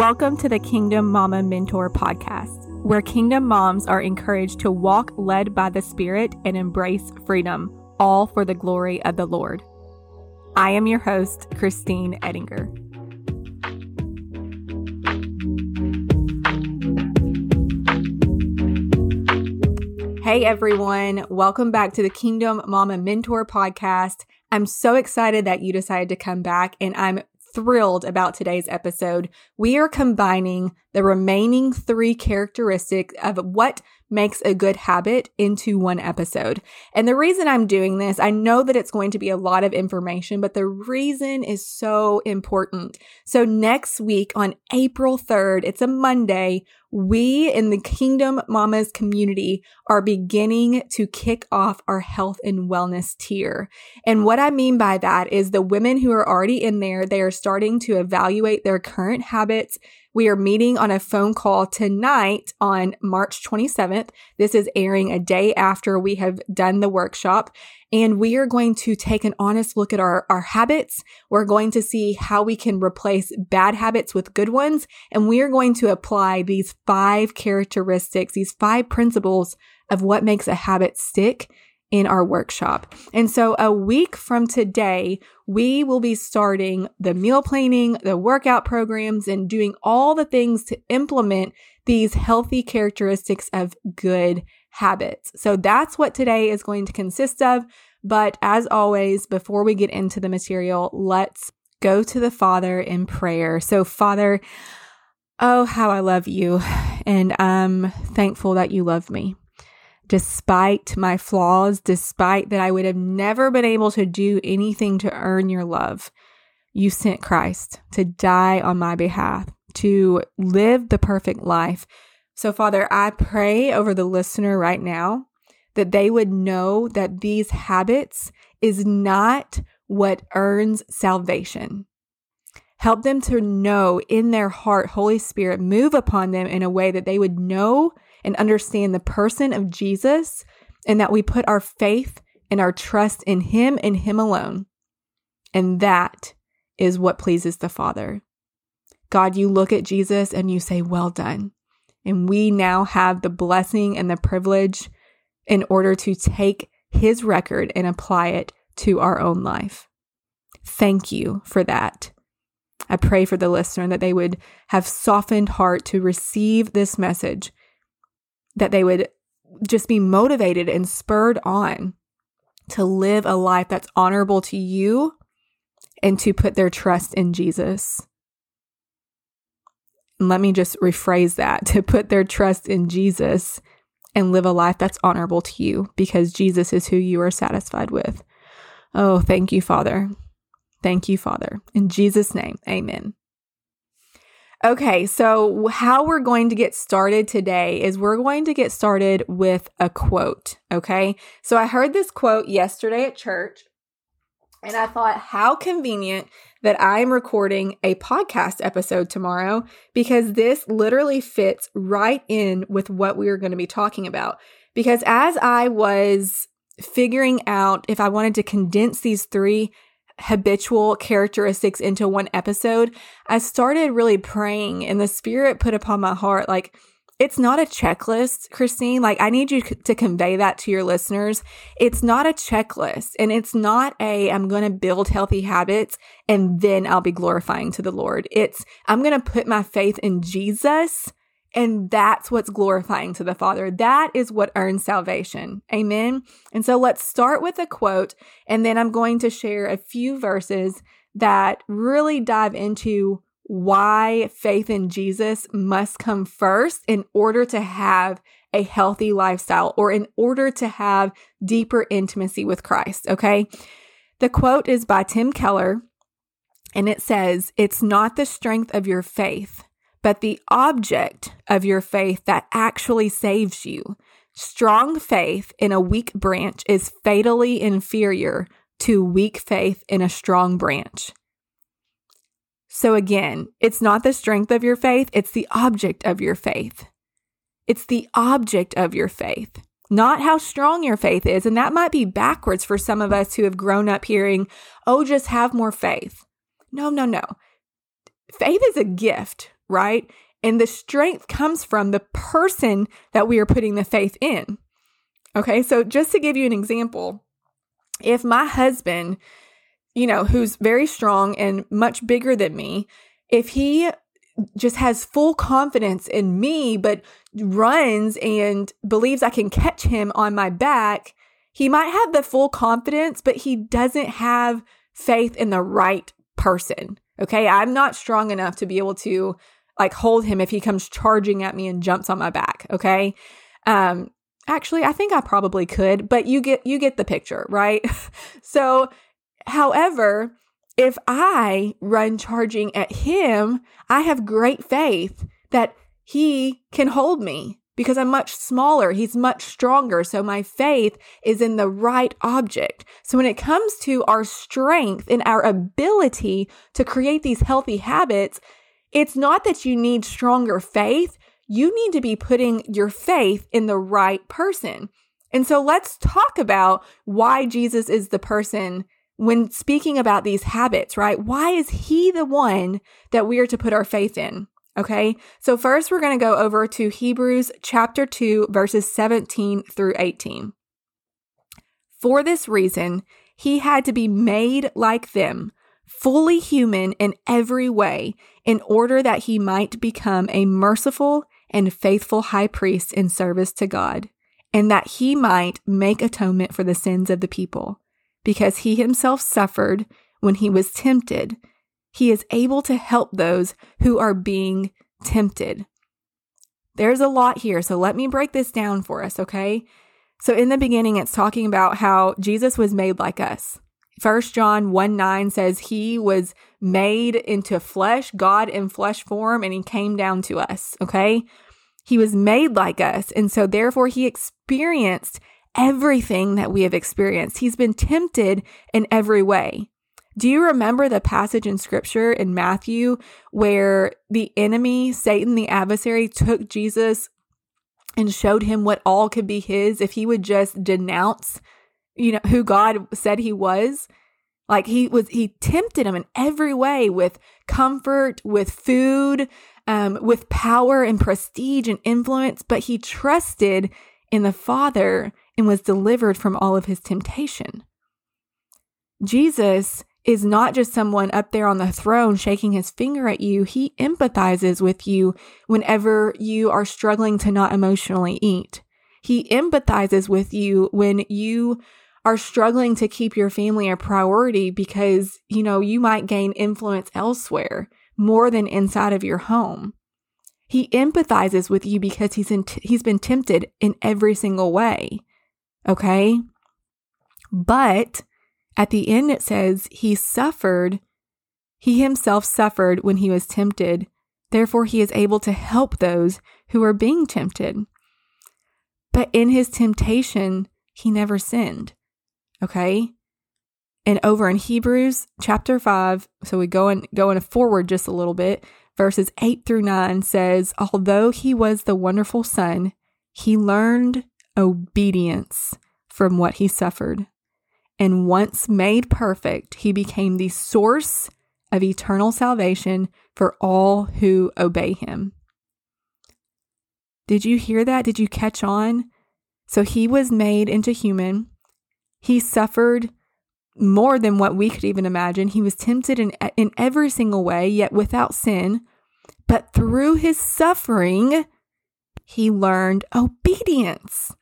Welcome to the Kingdom Mama Mentor podcast, where Kingdom moms are encouraged to walk led by the Spirit and embrace freedom, all for the glory of the Lord. I am your host, Christine Eddinger. Hey everyone, welcome back to the Kingdom Mama Mentor podcast. I'm so excited that you decided to come back, and I'm thrilled about today's episode. We are combining the remaining three characteristics of what makes a good habit into one episode. And the reason I'm doing this, I know that it's going to be a lot of information, but the reason is so important. So next week on April 3rd, it's a Monday, we in the Kingdom Mamas community are beginning to kick off our health and wellness tier. And what I mean by that is the women who are already in there, they are starting to evaluate their current habits we are meeting on a phone call tonight on March 27th. This is airing a day after we have done the workshop. And we are going to take an honest look at our, our habits. We're going to see how we can replace bad habits with good ones. And we are going to apply these five characteristics, these five principles of what makes a habit stick in our workshop. And so a week from today, we will be starting the meal planning, the workout programs, and doing all the things to implement these healthy characteristics of good habits. So that's what today is going to consist of. But as always, before we get into the material, let's go to the Father in prayer. So, Father, oh, how I love you. And I'm thankful that you love me despite my flaws, despite that I would have never been able to do anything to earn your love, you sent Christ to die on my behalf, to live the perfect life. So, Father, I pray over the listener right now that they would know that these habits is not what earns salvation. Help them to know in their heart, Holy Spirit, move upon them in a way that they would know and understand the person of Jesus and that we put our faith and our trust in Him and Him alone. And that is what pleases the Father. God, you look at Jesus and you say, Well done. And we now have the blessing and the privilege in order to take His record and apply it to our own life. Thank you for that. I pray for the listener that they would have softened heart to receive this message that they would just be motivated and spurred on to live a life that's honorable to you and to put their trust in Jesus. let me just rephrase that to put their trust in Jesus and live a life that's honorable to you because Jesus is who you are satisfied with. Oh, thank you, Father. Thank you, Father. In Jesus' name, amen. Okay, so how we're going to get started today is we're going to get started with a quote. Okay, so I heard this quote yesterday at church, and I thought, how convenient that I'm recording a podcast episode tomorrow because this literally fits right in with what we are going to be talking about. Because as I was figuring out if I wanted to condense these three habitual characteristics into one episode, I started really praying and the spirit put upon my heart like it's not a checklist, Christine. Like, I need you to convey that to your listeners. It's not a checklist and it's not a, I'm going to build healthy habits and then I'll be glorifying to the Lord. It's, I'm going to put my faith in Jesus and that's what's glorifying to the Father. That is what earns salvation. Amen. And so let's start with a quote, and then I'm going to share a few verses that really dive into why faith in Jesus must come first in order to have a healthy lifestyle or in order to have deeper intimacy with Christ. Okay. The quote is by Tim Keller, and it says, It's not the strength of your faith but the object of your faith that actually saves you. Strong faith in a weak branch is fatally inferior to weak faith in a strong branch. So again, it's not the strength of your faith, it's the object of your faith. It's the object of your faith, not how strong your faith is. And that might be backwards for some of us who have grown up hearing, oh, just have more faith. No, no, no. Faith is a gift, right? And the strength comes from the person that we are putting the faith in. Okay, so just to give you an example, if my husband, you know, who's very strong and much bigger than me, if he just has full confidence in me, but runs and believes I can catch him on my back, he might have the full confidence, but he doesn't have faith in the right person. Okay. I'm not strong enough to be able to like hold him if he comes charging at me and jumps on my back. Okay. Um, actually, I think I probably could, but you get, you get the picture, right? so, however, if I run charging at him, I have great faith that he can hold me because I'm much smaller. He's much stronger. So my faith is in the right object. So when it comes to our strength and our ability to create these healthy habits, it's not that you need stronger faith. You need to be putting your faith in the right person. And so let's talk about why Jesus is the person when speaking about these habits, right? Why is he the one that we are to put our faith in? Okay, so first we're going to go over to Hebrews chapter 2, verses 17 through 18. For this reason, he had to be made like them, fully human in every way, in order that he might become a merciful and faithful high priest in service to God, and that he might make atonement for the sins of the people, because he himself suffered when he was tempted he is able to help those who are being tempted. There's a lot here, so let me break this down for us, okay? So in the beginning, it's talking about how Jesus was made like us. First John 1 9 says he was made into flesh, God in flesh form, and he came down to us, okay? He was made like us, and so therefore he experienced everything that we have experienced. He's been tempted in every way. Do you remember the passage in scripture in Matthew where the enemy, Satan, the adversary, took Jesus and showed him what all could be his if he would just denounce, you know, who God said he was? Like he was, he tempted him in every way with comfort, with food, um, with power and prestige and influence, but he trusted in the Father and was delivered from all of his temptation. Jesus is not just someone up there on the throne shaking his finger at you. He empathizes with you whenever you are struggling to not emotionally eat. He empathizes with you when you are struggling to keep your family a priority because, you know, you might gain influence elsewhere more than inside of your home. He empathizes with you because he's in t- he's been tempted in every single way. Okay? But at the end, it says, He suffered, He Himself suffered when He was tempted. Therefore, He is able to help those who are being tempted. But in His temptation, He never sinned. Okay? And over in Hebrews chapter 5, so we go in, going forward just a little bit, verses 8 through 9 says, Although he was the wonderful Son, he learned obedience from what he suffered and once made perfect, he became the source of eternal salvation for all who obey him. Did you hear that? Did you catch on? So he was made into human. He suffered more than what we could even imagine. He was tempted in, in every single way, yet without sin. But through his suffering, he learned obedience.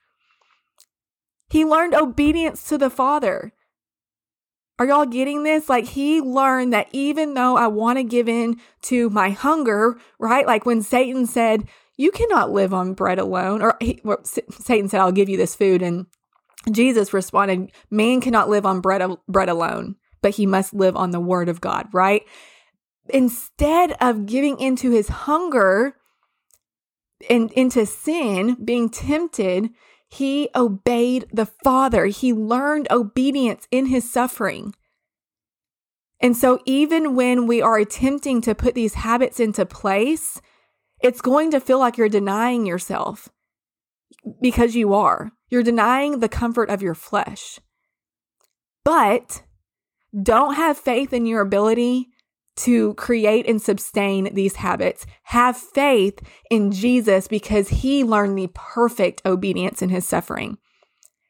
He learned obedience to the Father. Are y'all getting this? Like he learned that even though I want to give in to my hunger, right? Like when Satan said, you cannot live on bread alone, or he, well, Satan said, I'll give you this food. And Jesus responded, man cannot live on bread, bread alone, but he must live on the word of God, right? Instead of giving into his hunger and into sin, being tempted, he obeyed the Father. He learned obedience in his suffering. And so, even when we are attempting to put these habits into place, it's going to feel like you're denying yourself because you are. You're denying the comfort of your flesh. But don't have faith in your ability to create and sustain these habits. Have faith in Jesus because he learned the perfect obedience in his suffering.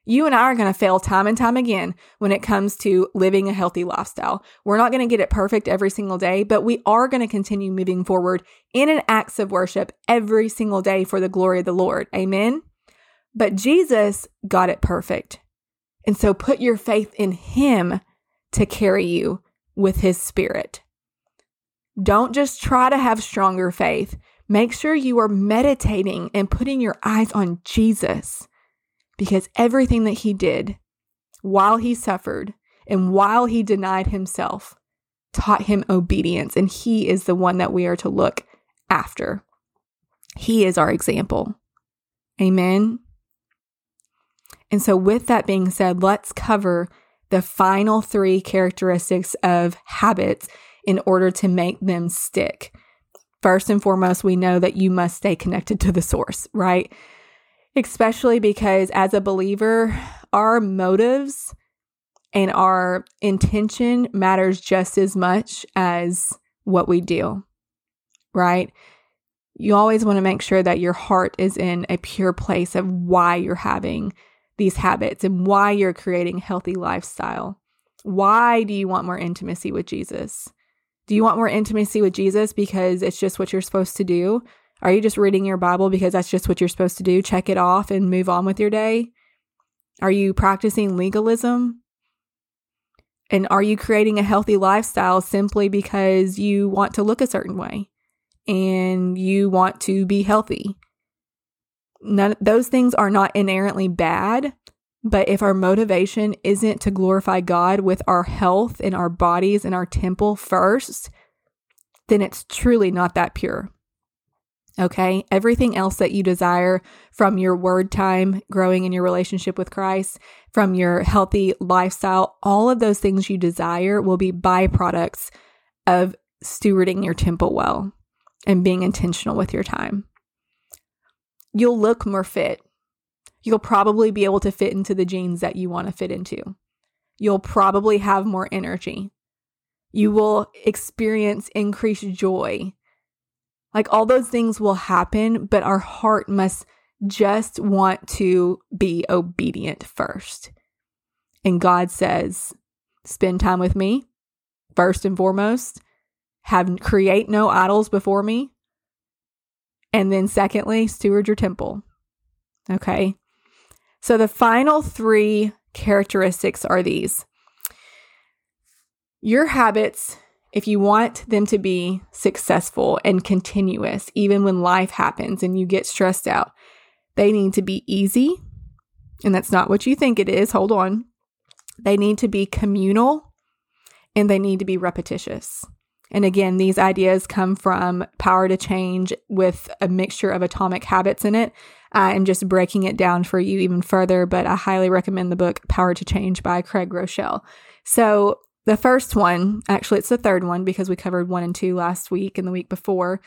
You and I are going to fail time and time again when it comes to living a healthy lifestyle. We're not going to get it perfect every single day, but we are going to continue moving forward in an acts of worship every single day for the glory of the Lord. Amen. But Jesus got it perfect. And so put your faith in him to carry you with his spirit. Don't just try to have stronger faith. Make sure you are meditating and putting your eyes on Jesus because everything that he did while he suffered and while he denied himself taught him obedience. And he is the one that we are to look after. He is our example. Amen. And so, with that being said, let's cover the final three characteristics of habits in order to make them stick. First and foremost, we know that you must stay connected to the source, right? Especially because as a believer, our motives and our intention matters just as much as what we do, right? You always want to make sure that your heart is in a pure place of why you're having these habits and why you're creating healthy lifestyle. Why do you want more intimacy with Jesus? Do you want more intimacy with Jesus because it's just what you're supposed to do? Are you just reading your Bible because that's just what you're supposed to do? Check it off and move on with your day? Are you practicing legalism? And are you creating a healthy lifestyle simply because you want to look a certain way and you want to be healthy? None those things are not inherently bad but if our motivation isn't to glorify God with our health and our bodies and our temple first then it's truly not that pure. Okay? Everything else that you desire from your word time growing in your relationship with Christ from your healthy lifestyle all of those things you desire will be byproducts of stewarding your temple well and being intentional with your time you'll look more fit. You'll probably be able to fit into the jeans that you want to fit into. You'll probably have more energy. You will experience increased joy. Like all those things will happen, but our heart must just want to be obedient first. And God says, spend time with me first and foremost. Have create no idols before me. And then, secondly, steward your temple. Okay. So the final three characteristics are these your habits, if you want them to be successful and continuous, even when life happens and you get stressed out, they need to be easy. And that's not what you think it is. Hold on. They need to be communal and they need to be repetitious. And again, these ideas come from Power to Change with a mixture of atomic habits in it. I am just breaking it down for you even further, but I highly recommend the book Power to Change by Craig Groeschel. So, the first one, actually, it's the third one because we covered one and two last week and the week before,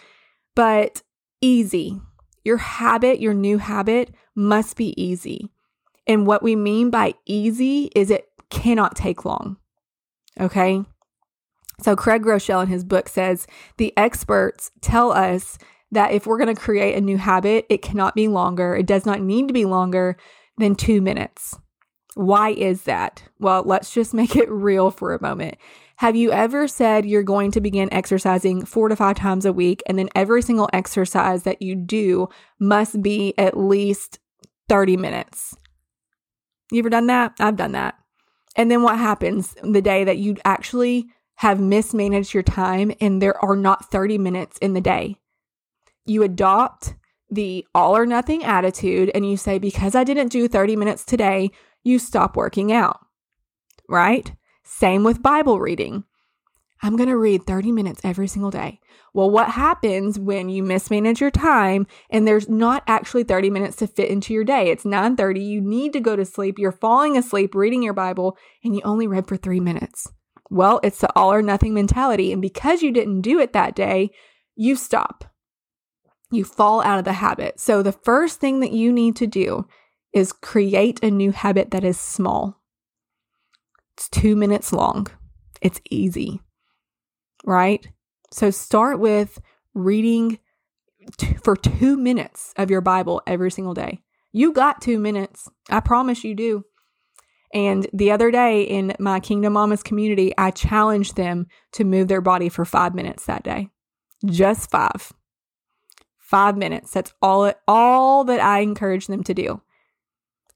but easy. Your habit, your new habit must be easy. And what we mean by easy is it cannot take long. Okay. So, Craig Groeschel in his book says the experts tell us that if we're going to create a new habit, it cannot be longer. It does not need to be longer than two minutes. Why is that? Well, let's just make it real for a moment. Have you ever said you're going to begin exercising four to five times a week, and then every single exercise that you do must be at least 30 minutes? You ever done that? I've done that. And then what happens the day that you actually have mismanaged your time and there are not 30 minutes in the day. You adopt the all or nothing attitude and you say, because I didn't do 30 minutes today, you stop working out, right? Same with Bible reading. I'm going to read 30 minutes every single day. Well, what happens when you mismanage your time and there's not actually 30 minutes to fit into your day? It's 9:30, you need to go to sleep, you're falling asleep reading your Bible and you only read for 3 minutes. Well, it's the all or nothing mentality. And because you didn't do it that day, you stop. You fall out of the habit. So the first thing that you need to do is create a new habit that is small. It's two minutes long. It's easy. right? So start with reading t- for two minutes of your Bible every single day. You got two minutes. I promise you do. And the other day in my Kingdom Mamas community, I challenged them to move their body for five minutes that day. Just five. Five minutes. That's all, all that I encourage them to do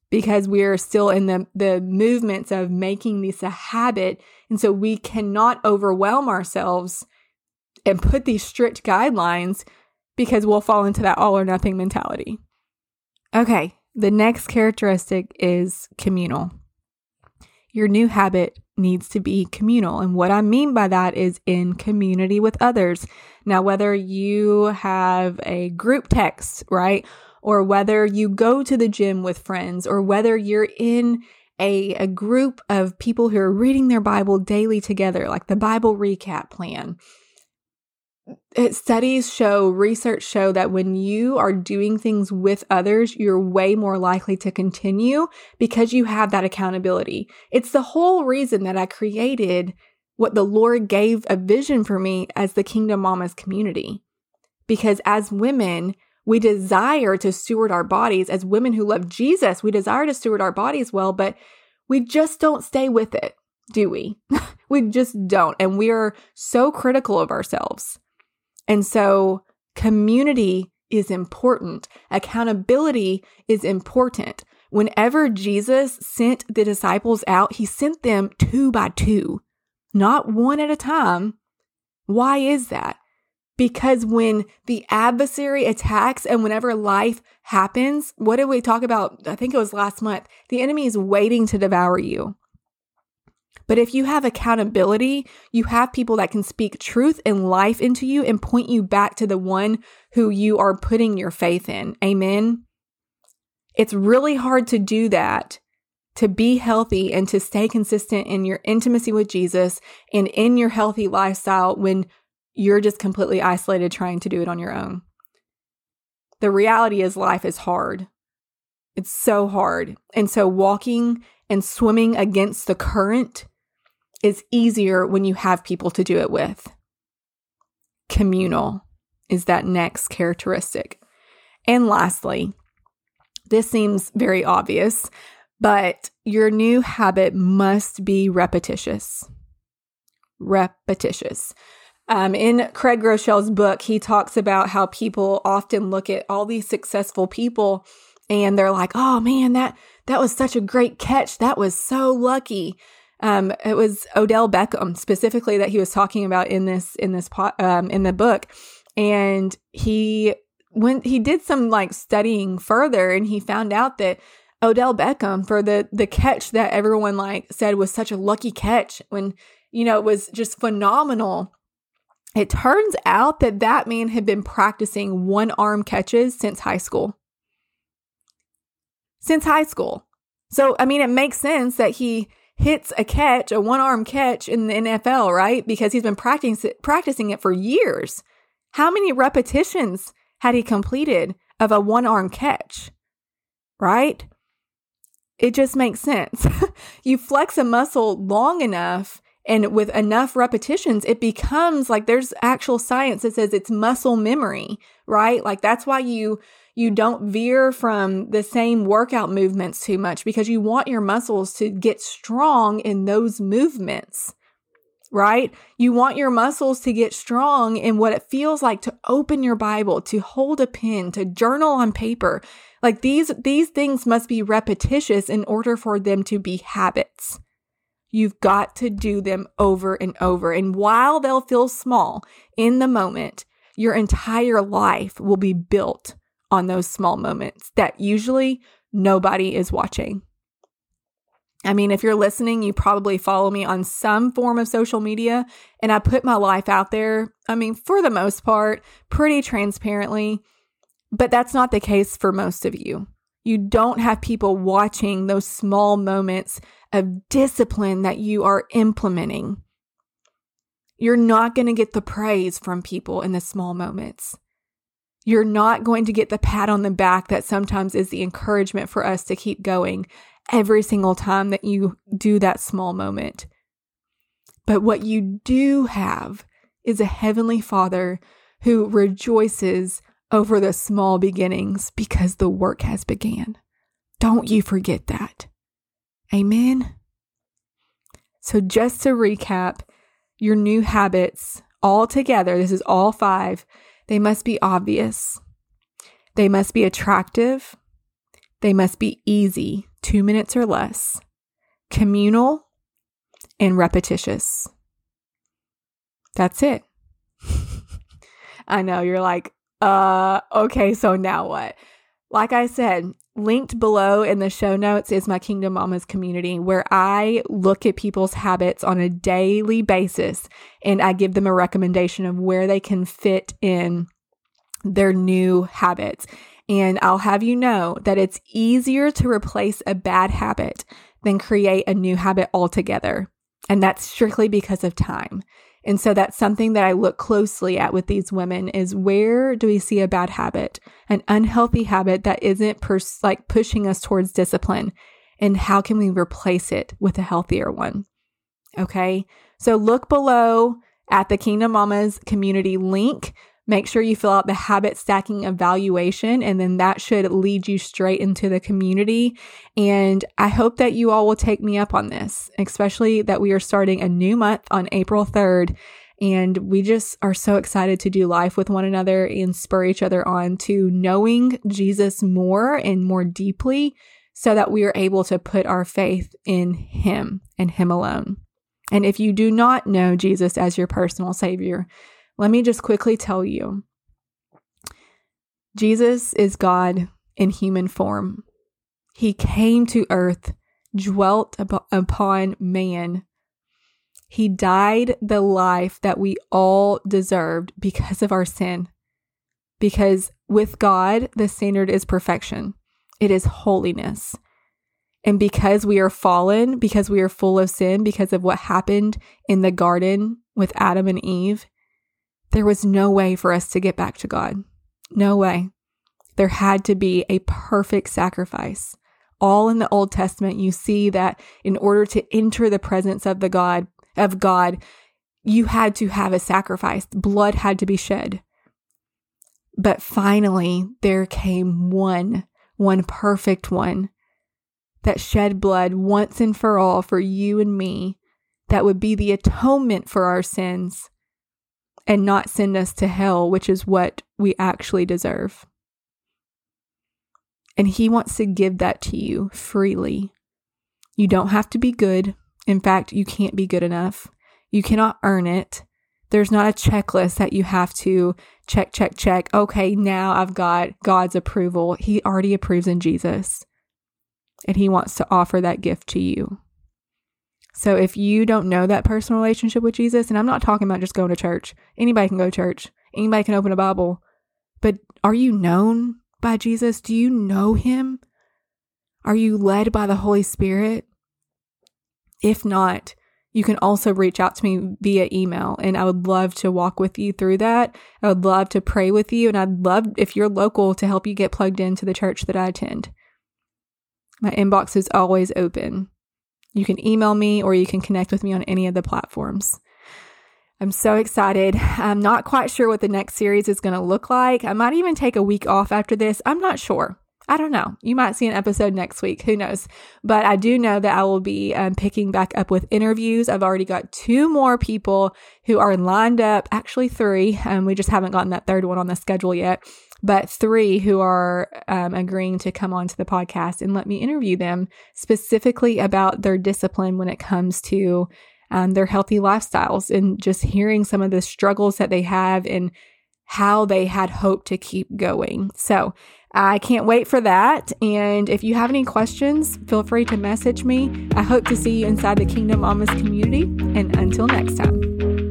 because we're still in the, the movements of making this a habit. And so we cannot overwhelm ourselves and put these strict guidelines because we'll fall into that all or nothing mentality. Okay, the next characteristic is communal. Your new habit needs to be communal. And what I mean by that is in community with others. Now, whether you have a group text, right? Or whether you go to the gym with friends, or whether you're in a, a group of people who are reading their Bible daily together, like the Bible recap plan, studies show, research show that when you are doing things with others, you're way more likely to continue because you have that accountability. It's the whole reason that I created what the Lord gave a vision for me as the Kingdom Mamas community. Because as women, we desire to steward our bodies. As women who love Jesus, we desire to steward our bodies well, but we just don't stay with it, do we? we just don't. And we are so critical of ourselves. And so community is important. Accountability is important. Whenever Jesus sent the disciples out, he sent them two by two, not one at a time. Why is that? Because when the adversary attacks and whenever life happens, what did we talk about? I think it was last month. The enemy is waiting to devour you. But if you have accountability, you have people that can speak truth and life into you and point you back to the one who you are putting your faith in. Amen. It's really hard to do that, to be healthy and to stay consistent in your intimacy with Jesus and in your healthy lifestyle when you're just completely isolated trying to do it on your own. The reality is, life is hard. It's so hard. And so, walking and swimming against the current is easier when you have people to do it with. Communal is that next characteristic. And lastly, this seems very obvious, but your new habit must be repetitious. Repetitious. Um, in Craig Groeschel's book, he talks about how people often look at all these successful people and they're like, "Oh man, that that was such a great catch. That was so lucky." Um, it was Odell Beckham specifically that he was talking about in this in this um, in the book, and he when he did some like studying further, and he found out that Odell Beckham for the the catch that everyone like said was such a lucky catch when you know it was just phenomenal. It turns out that that man had been practicing one arm catches since high school. Since high school. So, I mean, it makes sense that he hits a catch, a one arm catch in the NFL, right? Because he's been practicing, practicing it for years. How many repetitions had he completed of a one arm catch, right? It just makes sense. you flex a muscle long enough and with enough repetitions, it becomes like there's actual science that says it's muscle memory, right? Like that's why you you don't veer from the same workout movements too much because you want your muscles to get strong in those movements. Right? You want your muscles to get strong in what it feels like to open your Bible, to hold a pen, to journal on paper. Like these these things must be repetitious in order for them to be habits. You've got to do them over and over. And while they'll feel small in the moment, your entire life will be built on those small moments that usually nobody is watching. I mean, if you're listening, you probably follow me on some form of social media, and I put my life out there. I mean, for the most part, pretty transparently, but that's not the case for most of you. You don't have people watching those small moments of discipline that you are implementing. You're not going to get the praise from people in the small moments. You're not going to get the pat on the back that sometimes is the encouragement for us to keep going every single time that you do that small moment. But what you do have is a heavenly Father who rejoices over the small beginnings because the work has began. Don't you forget that. Amen. So, just to recap, your new habits all together, this is all five, they must be obvious. They must be attractive. They must be easy, two minutes or less, communal, and repetitious. That's it. I know you're like, uh, okay, so now what? Like I said, linked below in the show notes is my Kingdom Mamas community where I look at people's habits on a daily basis and I give them a recommendation of where they can fit in their new habits. And I'll have you know that it's easier to replace a bad habit than create a new habit altogether. And that's strictly because of time. And so that's something that I look closely at with these women is where do we see a bad habit, an unhealthy habit that isn't pers- like pushing us towards discipline and how can we replace it with a healthier one? Okay. So look below at the Kingdom Mamas community link Make sure you fill out the habit stacking evaluation, and then that should lead you straight into the community. And I hope that you all will take me up on this, especially that we are starting a new month on April 3rd. And we just are so excited to do life with one another and spur each other on to knowing Jesus more and more deeply so that we are able to put our faith in Him and Him alone. And if you do not know Jesus as your personal Savior, let me just quickly tell you Jesus is God in human form. He came to earth, dwelt up- upon man. He died the life that we all deserved because of our sin. Because with God, the standard is perfection, it is holiness. And because we are fallen, because we are full of sin, because of what happened in the garden with Adam and Eve, there was no way for us to get back to God. No way. There had to be a perfect sacrifice. All in the Old Testament, you see that in order to enter the presence of the God, of God, you had to have a sacrifice. Blood had to be shed. But finally, there came one, one perfect one that shed blood once and for all for you and me, that would be the atonement for our sins and not send us to hell, which is what we actually deserve. And He wants to give that to you freely. You don't have to be good. In fact, you can't be good enough. You cannot earn it. There's not a checklist that you have to check, check, check. Okay, now I've got God's approval. He already approves in Jesus. And He wants to offer that gift to you. So if you don't know that personal relationship with Jesus, and I'm not talking about just going to church, anybody can go to church, anybody can open a Bible, but are you known by Jesus? Do you know him? Are you led by the Holy Spirit? If not, you can also reach out to me via email and I would love to walk with you through that. I would love to pray with you and I'd love if you're local to help you get plugged into the church that I attend. My inbox is always open. You can email me or you can connect with me on any of the platforms. I'm so excited. I'm not quite sure what the next series is going to look like. I might even take a week off after this. I'm not sure. I don't know. You might see an episode next week. Who knows? But I do know that I will be um, picking back up with interviews. I've already got two more people who are lined up, actually, three. Um, we just haven't gotten that third one on the schedule yet but three who are um, agreeing to come onto the podcast and let me interview them specifically about their discipline when it comes to um, their healthy lifestyles and just hearing some of the struggles that they have and how they had hope to keep going. So I can't wait for that. And if you have any questions, feel free to message me. I hope to see you inside the Kingdom Mamas community. And until next time.